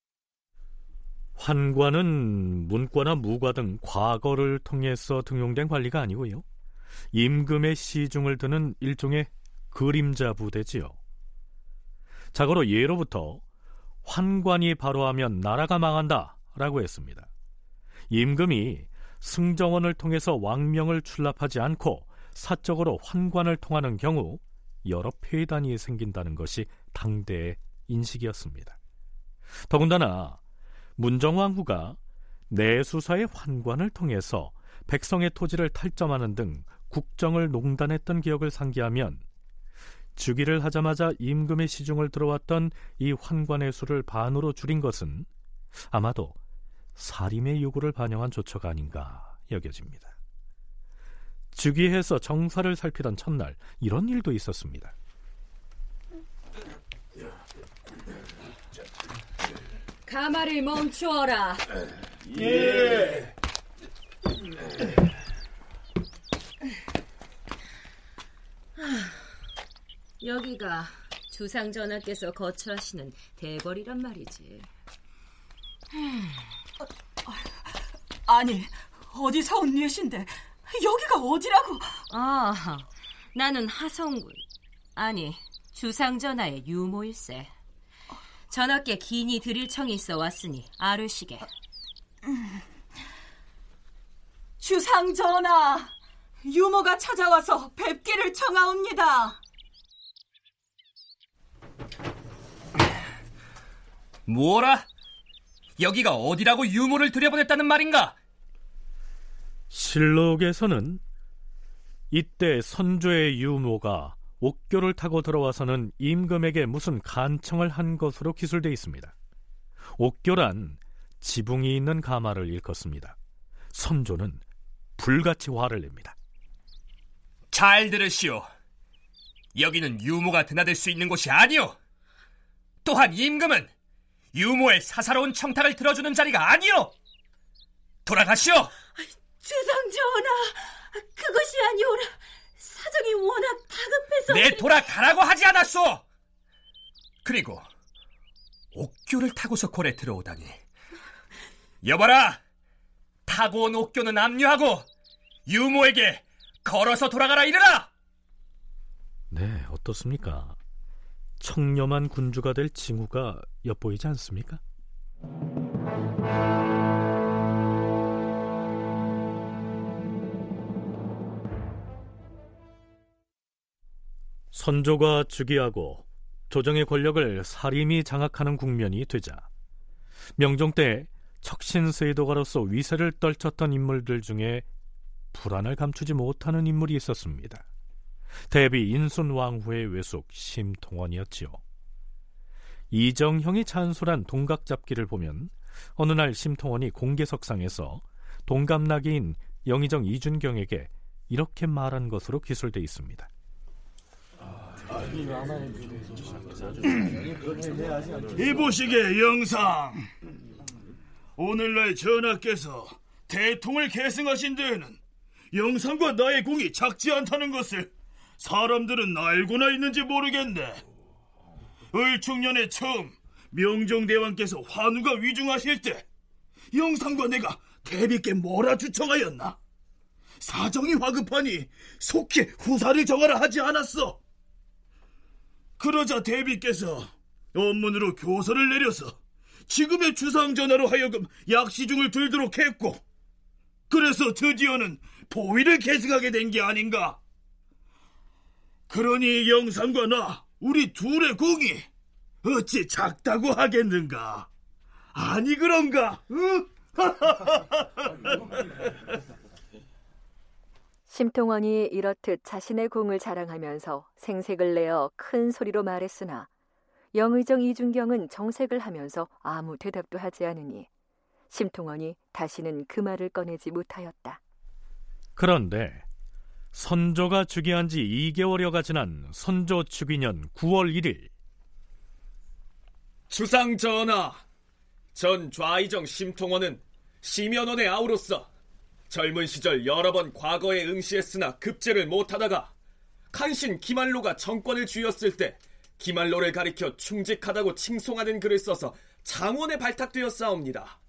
환관은 문과나 무과 등 과거를 통해서 등용된 관리가 아니고요. 임금의 시중을 드는 일종의 그림자 부대지요. 자고로 예로부터 환관이 바로하면 나라가 망한다 라고 했습니다. 임금이 승정원을 통해서 왕명을 출납하지 않고 사적으로 환관을 통하는 경우 여러 폐단이 생긴다는 것이 당대의 인식이었습니다. 더군다나 문정왕후가 내수사의 환관을 통해서 백성의 토지를 탈점하는 등 국정을 농단했던 기억을 상기하면 즉위를 하자마자 임금의 시중을 들어왔던 이 환관의 수를 반으로 줄인 것은 아마도 사림의 요구를 반영한 조처가 아닌가 여겨집니다. 즉위해서 정사를 살피던 첫날 이런 일도 있었습니다.
가마를 멈추어라.
예.
여기가 주상 전하께서 거처하시는 대궐이란 말이지.
아니, 어디서 온 뉘신데 여기가 어디라고?
아, 나는 하성군. 아니, 주상 전하의 유모일세. 전하께 긴이 드릴 청이 있어 왔으니 아르시게.
주상 전하, 유모가 찾아와서 뵙기를 청하옵니다.
뭐라? 여기가 어디라고 유모를 들여보냈다는 말인가?
실록에서는 이때 선조의 유모가 옥교를 타고 들어와서는 임금에게 무슨 간청을 한 것으로 기술되어 있습니다. 옥교란 지붕이 있는 가마를 일컫습니다. 선조는 불같이 화를 냅니다.
잘 들으시오. 여기는 유모가 드나들 수 있는 곳이 아니오. 또한 임금은 유모의 사사로운 청탁을 들어주는 자리가 아니오. 돌아가시오.
주상 전하, 그것이 아니오라. 사정이 워낙 다급해서.
내 돌아가라고 하지 않았소. 그리고 옥교를 타고서 골에 들어오다니. 여봐라. 타고 온 옥교는 압류하고 유모에게 걸어서 돌아가라 이르라.
네, 어떻습니까? 청렴한 군주가 될 징후가 엿보이지 않습니까? 선조가 즉위하고 조정의 권력을 사림이 장악하는 국면이 되자 명종 때 척신세도가로서 위세를 떨쳤던 인물들 중에 불안을 감추지 못하는 인물이 있었습니다. 대비 인순왕후의 외숙 심통원이었지요. 이정형이 찬술한 동각잡기를 보면 어느 날 심통원이 공개석상에서 동갑나기인 영의정 이준경에게 이렇게 말한 것으로 기술돼 있습니다.
이보시게 영상 오늘날 전하께서 대통을 계승하신 데에는 영상과 나의 공이 작지 않다는 것을 사람들은 알고나 있는지 모르겠네 을충년에 처음 명종대왕께서 환우가 위중하실 때 영상과 내가 대비께 뭐라 주청하였나? 사정이 화급하니 속히 후사를 정하라 하지 않았어. 그러자 대비께서 원문으로 교서를 내려서 지금의 주상전하로 하여금 약시중을 들도록 했고 그래서 드디어는 보위를 계승하게 된 게 아닌가? 그러니 영상과 나 우리 둘의 공이 어찌 작다고 하겠는가 아니 그런가 응?
심통원이 이렇듯 자신의 공을 자랑하면서 생색을 내어 큰 소리로 말했으나 영의정 이준경은 정색을 하면서 아무 대답도 하지 않으니 심통원이 다시는 그 말을 꺼내지 못하였다.
그런데 선조가 즉위한 지 2개월여가 지난 선조 즉위년 9월 1일
주상 전하, 전 좌이정 심통원은 심연원의 아우로서 젊은 시절 여러 번 과거에 응시했으나 급제를 못하다가 간신 기말로가 정권을 쥐었을 때 기말로를 가리켜 충직하다고 칭송하는 글을 써서 장원에 발탁되었사옵니다.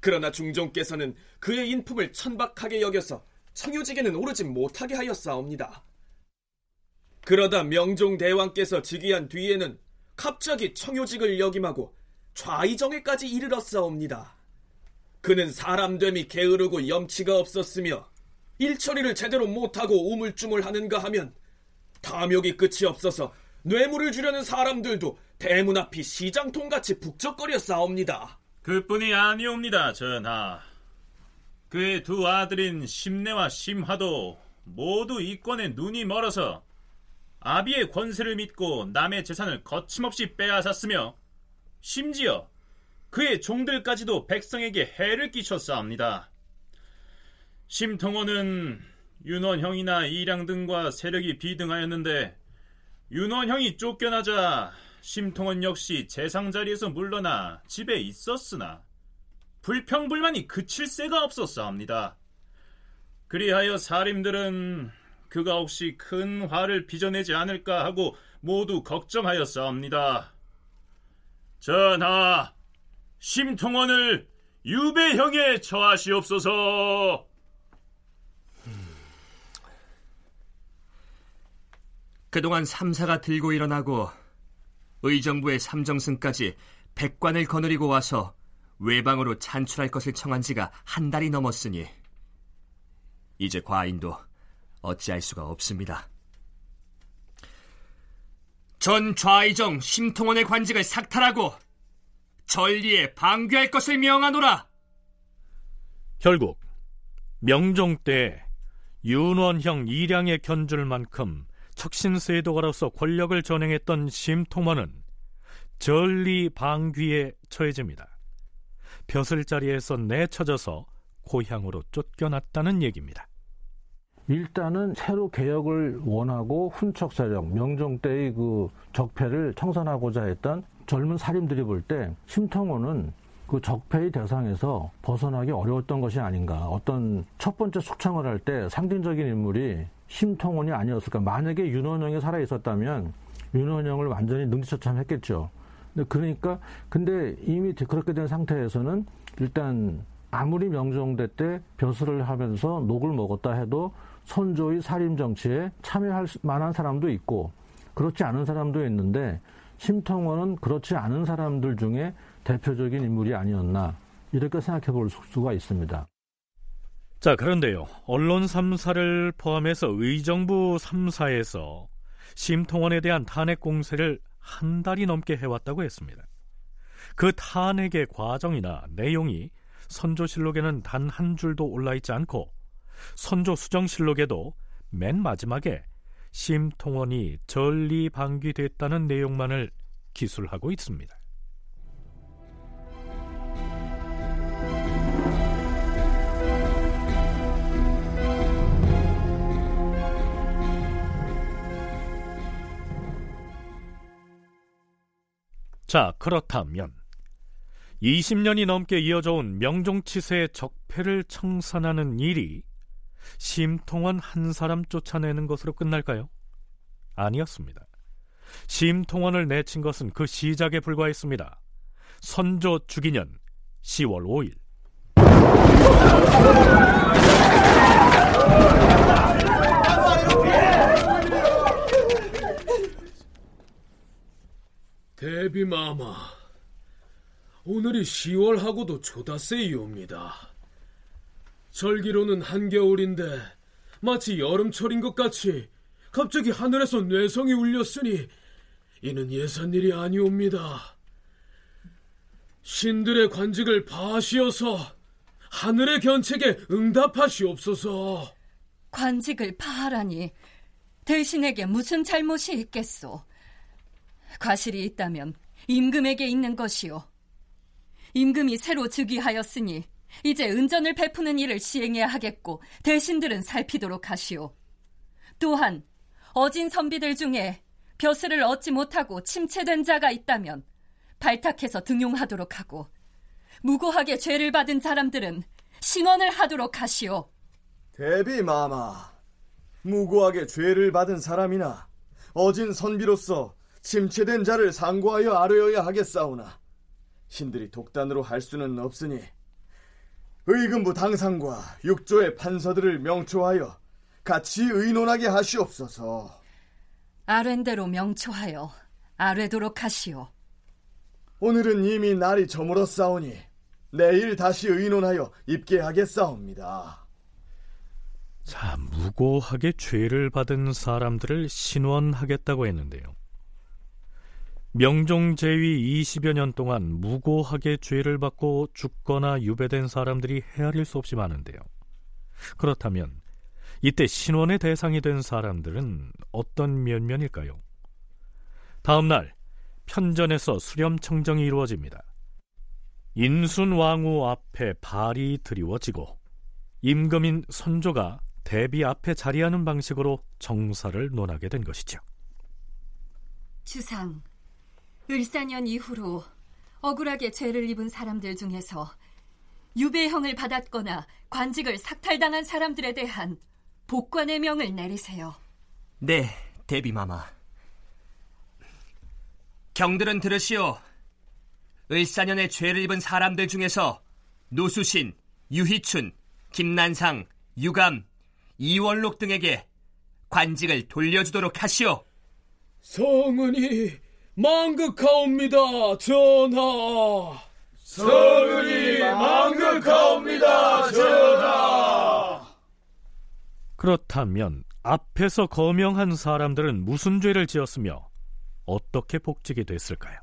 그러나 중종께서는 그의 인품을 천박하게 여겨서 청유직에는 오르지 못하게 하였사옵니다. 그러다 명종대왕께서 즉위한 뒤에는 갑자기 청유직을 역임하고 좌이정에까지 이르렀사옵니다. 그는 사람됨이 게으르고 염치가 없었으며 일처리를 제대로 못하고 우물쭈물하는가 하면 탐욕이 끝이 없어서 뇌물을 주려는 사람들도 대문 앞이 시장통같이 북적거려 싸웁니다.
그뿐이 아니옵니다, 전하. 그의 두 아들인 심내와 심하도 모두 이권에 눈이 멀어서 아비의 권세를 믿고 남의 재산을 거침없이 빼앗았으며 심지어 그의 종들까지도 백성에게 해를 끼쳤사옵니다. 심통원은 윤원형이나 이량 등과 세력이 비등하였는데 윤원형이 쫓겨나자 심통원 역시 재상 자리에서 물러나 집에 있었으나 불평불만이 그칠 새가 없었사옵니다. 그리하여 사림들은 그가 혹시 큰 화를 빚어내지 않을까 하고 모두 걱정하였사옵니다. 전하, 심통원을 유배형에 처하시옵소서.
그동안 삼사가 들고 일어나고 의정부의 삼정승까지 백관을 거느리고 와서 외방으로 찬출할 것을 청한 지가 한 달이 넘었으니 이제 과인도 어찌할 수가 없습니다. 전 좌의정 심통원의 관직을 삭탈하고 전리에 방귀할 것을 명하노라.
결국 명종 때 윤원형 이량의 견줄 만큼 척신세도가로서 권력을 전행했던 심통원은 전리 방귀에 처해집니다. 벼슬 자리에서 내쳐져서 고향으로 쫓겨났다는 얘기입니다.
일단은 새로 개혁을 원하고 훈척 세력, 명종 때의 그 적폐를 청산하고자 했던 젊은 사림들이 볼 때 심통원은 그 적폐의 대상에서 벗어나기 어려웠던 것이 아닌가. 어떤 첫 번째 숙청을 할 때 상징적인 인물이 심통원이 아니었을까. 만약에 윤원영이 살아 있었다면 윤원영을 완전히 능지처참했겠죠. 근데 그러니까 근데 이미 그렇게 된 상태에서는 일단 아무리 명종대 때 벼슬을 하면서 녹을 먹었다 해도 선조의 살인 정치에 참여할 만한 사람도 있고 그렇지 않은 사람도 있는데 심통원은 그렇지 않은 사람들 중에 대표적인 인물이 아니었나 이렇게 생각해 볼 수가 있습니다.
자, 그런데요. 언론 3사를 포함해서 의정부 3사에서 심통원에 대한 탄핵 공세를 한 달이 넘게 해왔다고 했습니다. 그 탄핵의 과정이나 내용이 선조실록에는 단 한 줄도 올라있지 않고 선조 수정실록에도 맨 마지막에 심통원이 전리 방귀됐다는 내용만을 기술하고 있습니다. 자, 그렇다면 20년이 넘게 이어져 온 명종치세의 적폐를 청산하는 일이 심통원 한 사람 쫓아내는 것으로 끝날까요? 아니었습니다. 심통원을 내친 것은 그 시작에 불과했습니다. 선조 주기년 10월 5일.
대비마마, 오늘이 10월하고도 조다세이옵니다. 절기로는 한겨울인데 마치 여름철인 것 같이 갑자기 하늘에서 뇌성이 울렸으니 이는 예산 일이 아니옵니다. 신들의 관직을 파하시어서 하늘의 견책에 응답하시옵소서.
관직을 파하라니 대신에게 무슨 잘못이 있겠소? 과실이 있다면 임금에게 있는 것이오. 임금이 새로 즉위하였으니 이제 은전을 베푸는 일을 시행해야 하겠고 대신들은 살피도록 하시오. 또한 어진 선비들 중에 벼슬을 얻지 못하고 침체된 자가 있다면 발탁해서 등용하도록 하고 무고하게 죄를 받은 사람들은 신원을 하도록 하시오.
대비 마마, 무고하게 죄를 받은 사람이나 어진 선비로서 침체된 자를 상고하여 아뢰어야 하겠사오나 신들이 독단으로 할 수는 없으니 의금부 당상과 육조의 판서들을 명초하여 같이 의논하게 하시옵소서.
아랜대로 명초하여 아뢰도록 하시오.
오늘은 이미 날이 저물었사오니 내일 다시 의논하여 입게 하겠사옵니다.
자, 무고하게 죄를 받은 사람들을 신원하겠다고 했는데요. 명종제위 20여 년 동안 무고하게 죄를 받고 죽거나 유배된 사람들이 헤아릴 수 없이 많은데요. 그렇다면 이때 신원의 대상이 된 사람들은 어떤 면면일까요? 다음 날 편전에서 수렴 청정이 이루어집니다. 인순 왕후 앞에 발이 드리워지고 임금인 선조가 대비 앞에 자리하는 방식으로 정사를 논하게 된 것이죠.
주상, 을사년 이후로 억울하게 죄를 입은 사람들 중에서 유배형을 받았거나 관직을 삭탈당한 사람들에 대한 복관의 명을 내리세요.
네, 대비마마. 경들은 들으시오. 을사년에 죄를 입은 사람들 중에서 노수신, 유희춘, 김난상, 유감, 이원록 등에게 관직을 돌려주도록 하시오.
성은이 망극하옵니다, 전하.
성은이 망극하옵니다, 전하.
그렇다면 앞에서 거명한 사람들은 무슨 죄를 지었으며 어떻게 복직이 됐을까요?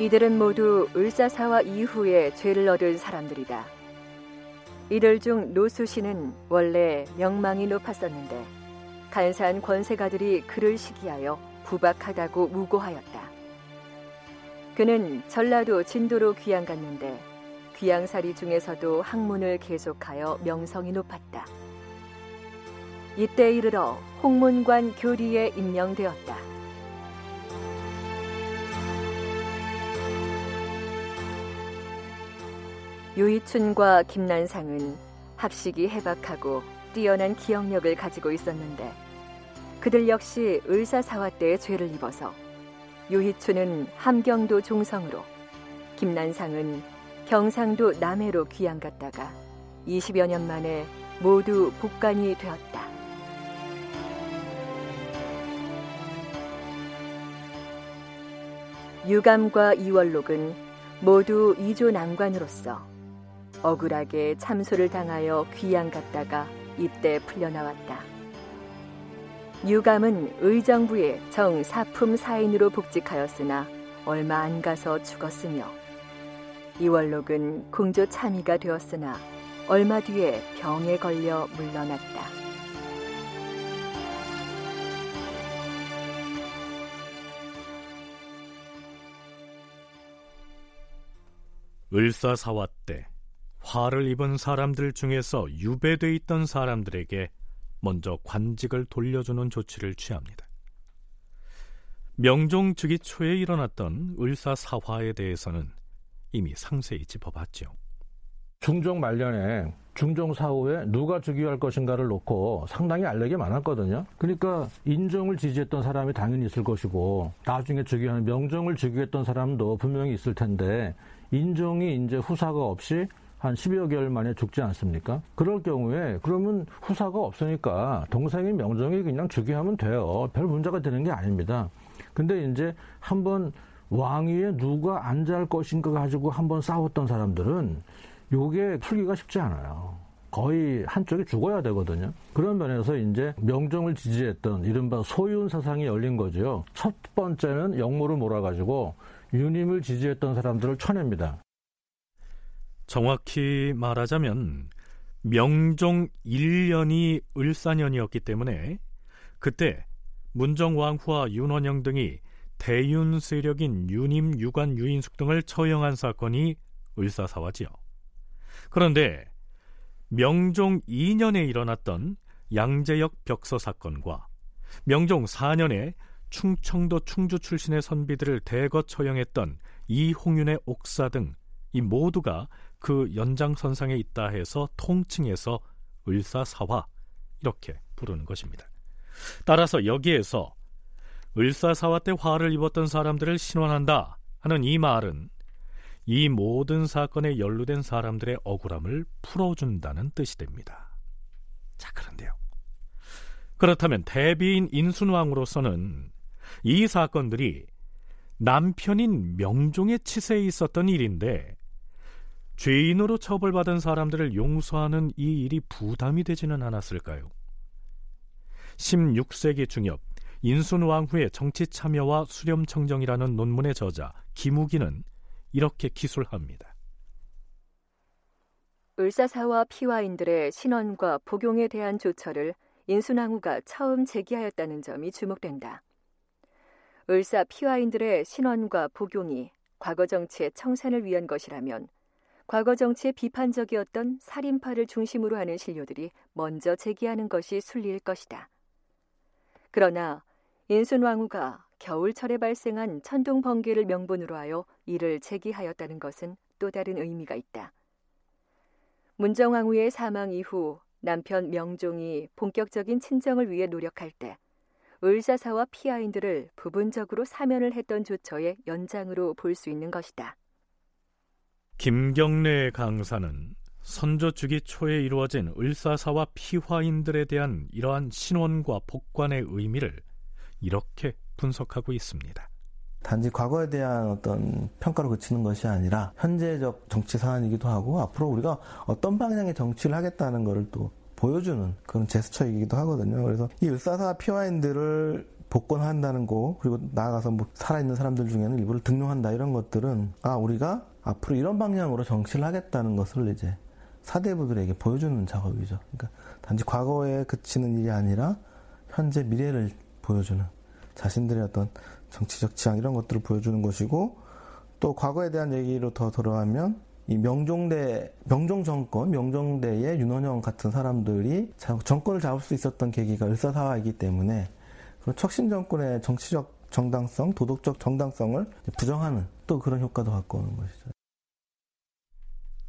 이들은 모두 을사사화 이후에 죄를 얻은 사람들이다. 이들 중 노수 씨는 원래 명망이 높았었는데 간사한 권세가들이 그를 시기하여 부박하다고 무고하였다. 그는 전라도 진도로 귀양 갔는데 귀양살이 중에서도 학문을 계속하여 명성이 높았다. 이때 이르러 홍문관 교리에 임명되었다. 유이춘과 김난상은 학식이 해박하고 뛰어난 기억력을 가지고 있었는데 그들 역시 을사사화 때의 죄를 입어서 유희춘은 함경도 종성으로 김난상은 경상도 남해로 귀양 갔다가 20여 년 만에 모두 복간이 되었다. 유감과 이월록은 모두 이조 난관으로서 억울하게 참소를 당하여 귀양 갔다가 입대 풀려나왔다. 유감은 의정부의 정사품 사인으로 복직하였으나 얼마 안 가서 죽었으며 이월록은 공조 참의가 되었으나 얼마 뒤에 병에 걸려 물러났다.
을사사화 때 화를 입은 사람들 중에서 유배돼 있던 사람들에게 먼저 관직을 돌려주는 조치를 취합니다. 명종 즉위 초에 일어났던 을사사화에 대해서는 이미 상세히 짚어봤죠.
중종 말년에 중종 사후에 누가 즉위할 것인가를 놓고 상당히 알력이 많았거든요. 그러니까 인종을 지지했던 사람이 당연히 있을 것이고 나중에 즉위하는 명종을 즉위했던 사람도 분명히 있을 텐데 인종이 이제 후사가 없이 한 10여 개월 만에 죽지 않습니까? 그럴 경우에 그러면 후사가 없으니까 동생인 명종이 그냥 즉위하면 돼요. 별 문제가 되는 게 아닙니다. 근데 이제 한번 왕위에 누가 앉아할 것인가 가지고 한번 싸웠던 사람들은 요게 풀기가 쉽지 않아요. 거의 한쪽이 죽어야 되거든요. 그런 면에서 이제 명종을 지지했던 이른바 소윤 사상이 열린 거죠. 첫 번째는 영모를 몰아가지고 유님을 지지했던 사람들을 쳐냅니다.
정확히 말하자면 명종 1년이 을사년이었기 때문에 그때 문정왕후와 윤원영 등이 대윤 세력인 유님, 유관, 유인숙 등을 처형한 사건이 을사사화지요. 그런데 명종 2년에 일어났던 양재역 벽서 사건과 명종 4년에 충청도 충주 출신의 선비들을 대거 처형했던 이홍윤의 옥사 등 이 모두가 그 연장선상에 있다 해서 통칭해서 을사사화 이렇게 부르는 것입니다. 따라서 여기에서 을사사화 때 화를 입었던 사람들을 신원한다 하는 이 말은 이 모든 사건에 연루된 사람들의 억울함을 풀어준다는 뜻이 됩니다. 자, 그런데요. 그렇다면 대비인 인순왕으로서는 이 사건들이 남편인 명종의 치세에 있었던 일인데 죄인으로 처벌받은 사람들을 용서하는 이 일이 부담이 되지는 않았을까요? 16세기 중엽 인순 왕후의 정치 참여와 수렴 청정이라는 논문의 저자 김우기는 이렇게 기술합니다.
을사사와 피와인들의 신원과 복용에 대한 조처를 인순왕후가 처음 제기하였다는 점이 주목된다. 을사 피와인들의 신원과 복용이 과거 정치의 청산을 위한 것이라면 과거 정치에 비판적이었던 살인파를 중심으로 하는 신료들이 먼저 제기하는 것이 순리일 것이다. 그러나 인순 왕후가 겨울철에 발생한 천둥 번개를 명분으로 하여 이를 제기하였다는 것은 또 다른 의미가 있다. 문정왕후의 사망 이후 남편 명종이 본격적인 친정을 위해 노력할 때 을사사와 피아인들을 부분적으로 사면을 했던 조처의 연장으로 볼 수 있는 것이다.
김경래 강사는 선조 주기 초에 이루어진 을사사와 피화인들에 대한 이러한 신원과 복관의 의미를 이렇게 분석하고 있습니다.
단지 과거에 대한 어떤 평가로 그치는 것이 아니라 현재적 정치 상황이기도 하고 앞으로 우리가 어떤 방향의 정치를 하겠다는 것을 또 보여주는 그런 제스처이기도 하거든요. 그래서 이 을사사 피와인들을 복권한다는 거 그리고 나아가서 뭐 살아있는 사람들 중에는 일부를 등용한다 이런 것들은 아 우리가 앞으로 이런 방향으로 정치를 하겠다는 것을 이제 사대부들에게 보여주는 작업이죠. 그러니까 단지 과거에 그치는 일이 아니라 현재 미래를 보여주는 자신들의 어떤 정치적 지향 이런 것들을 보여주는 것이고 또 과거에 대한 얘기로 더 돌아가면 이 명종대 명종 정권 명종대의 윤원영 같은 사람들이 정권을 잡을 수 있었던 계기가 을사사화이기 때문에 그런 척신 정권의 정치적 정당성, 도덕적 정당성을 부정하는 또 그런 효과도 갖고 오는 것이죠.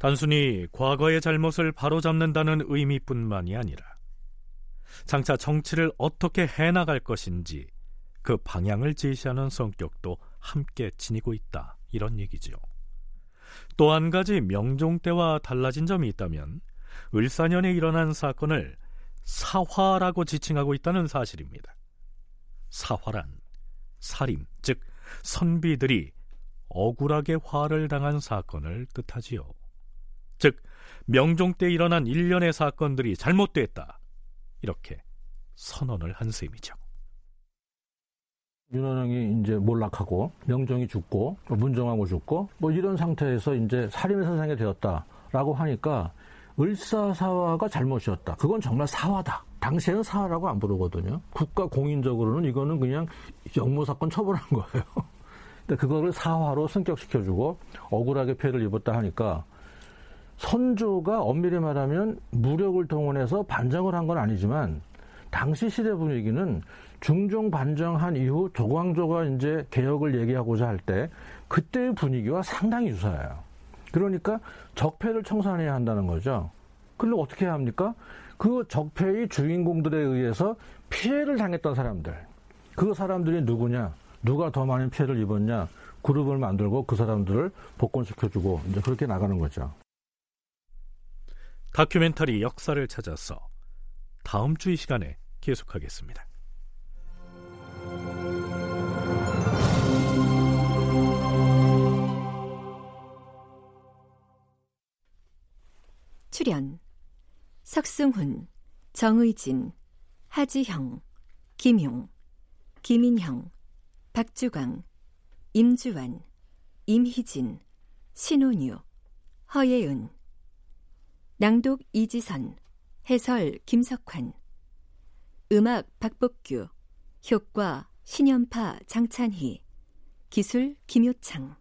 단순히 과거의 잘못을 바로잡는다는 의미뿐만이 아니라 장차 정치를 어떻게 해나갈 것인지 그 방향을 제시하는 성격도 함께 지니고 있다. 이런 얘기지요. 또 한 가지 명종 때와 달라진 점이 있다면 을사년에 일어난 사건을 사화라고 지칭하고 있다는 사실입니다. 사화란 살인, 즉 선비들이 억울하게 화를 당한 사건을 뜻하지요. 즉 명종 때 일어난 일련의 사건들이 잘못됐다. 이렇게 선언을 한 셈이죠.
윤원영이 이제 몰락하고 명종이 죽고 문정하고 죽고 뭐 이런 상태에서 이제 살인의 선상에 되었다라고 하니까 을사사화가 잘못이었다. 그건 정말 사화다. 당시에는 사화라고 안 부르거든요. 국가 공인적으로는 이거는 그냥 역모사건 처벌한 거예요. 근데 그거를 사화로 승격시켜주고 억울하게 피해를 입었다 하니까 선조가 엄밀히 말하면 무력을 동원해서 반정을 한 건 아니지만 당시 시대 분위기는 중종 반정한 이후 조광조가 이제 개혁을 얘기하고자 할 때 그때의 분위기와 상당히 유사해요. 그러니까 적폐를 청산해야 한다는 거죠. 그럼 어떻게 해야 합니까? 그 적폐의 주인공들에 의해서 피해를 당했던 사람들. 그 사람들이 누구냐? 누가 더 많은 피해를 입었냐? 그룹을 만들고 그 사람들을 복권시켜주고 이제 그렇게 나가는 거죠.
다큐멘터리 역사를 찾아서 다음 주 이 시간에 계속하겠습니다.
출연 석승훈, 정의진, 하지형, 김용, 김인형, 박주광, 임주환, 임희진, 신혼유, 허예은 낭독 이지선 해설 김석환. 음악 박복규 효과 신연파 장찬희 기술 김효창.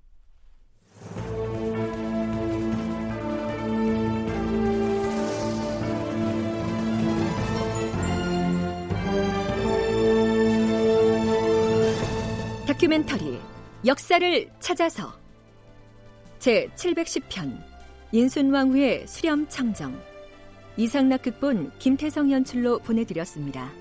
다큐멘터리 역사를 찾아서 제 710편 인순왕 후의 수렴 청정 이상락 극본 김태성 연출로 보내드렸습니다.